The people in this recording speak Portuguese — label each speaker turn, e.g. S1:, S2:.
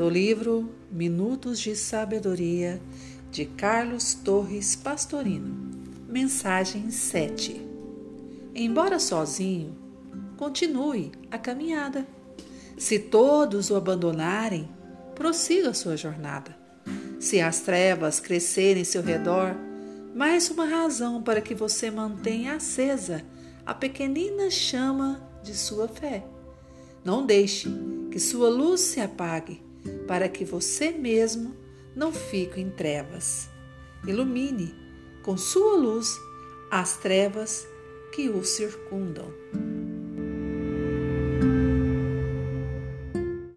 S1: do livro Minutos de Sabedoria de Carlos Torres Pastorino. Mensagem 7. Embora sozinho, continue a caminhada. Se todos o abandonarem, prossiga sua jornada. Se as trevas crescerem em seu redor, mais uma razão para que você mantenha acesa a pequenina chama de sua fé. Não deixe que sua luz se apague, para que você mesmo não fique em trevas. Ilumine com sua luz as trevas que o circundam.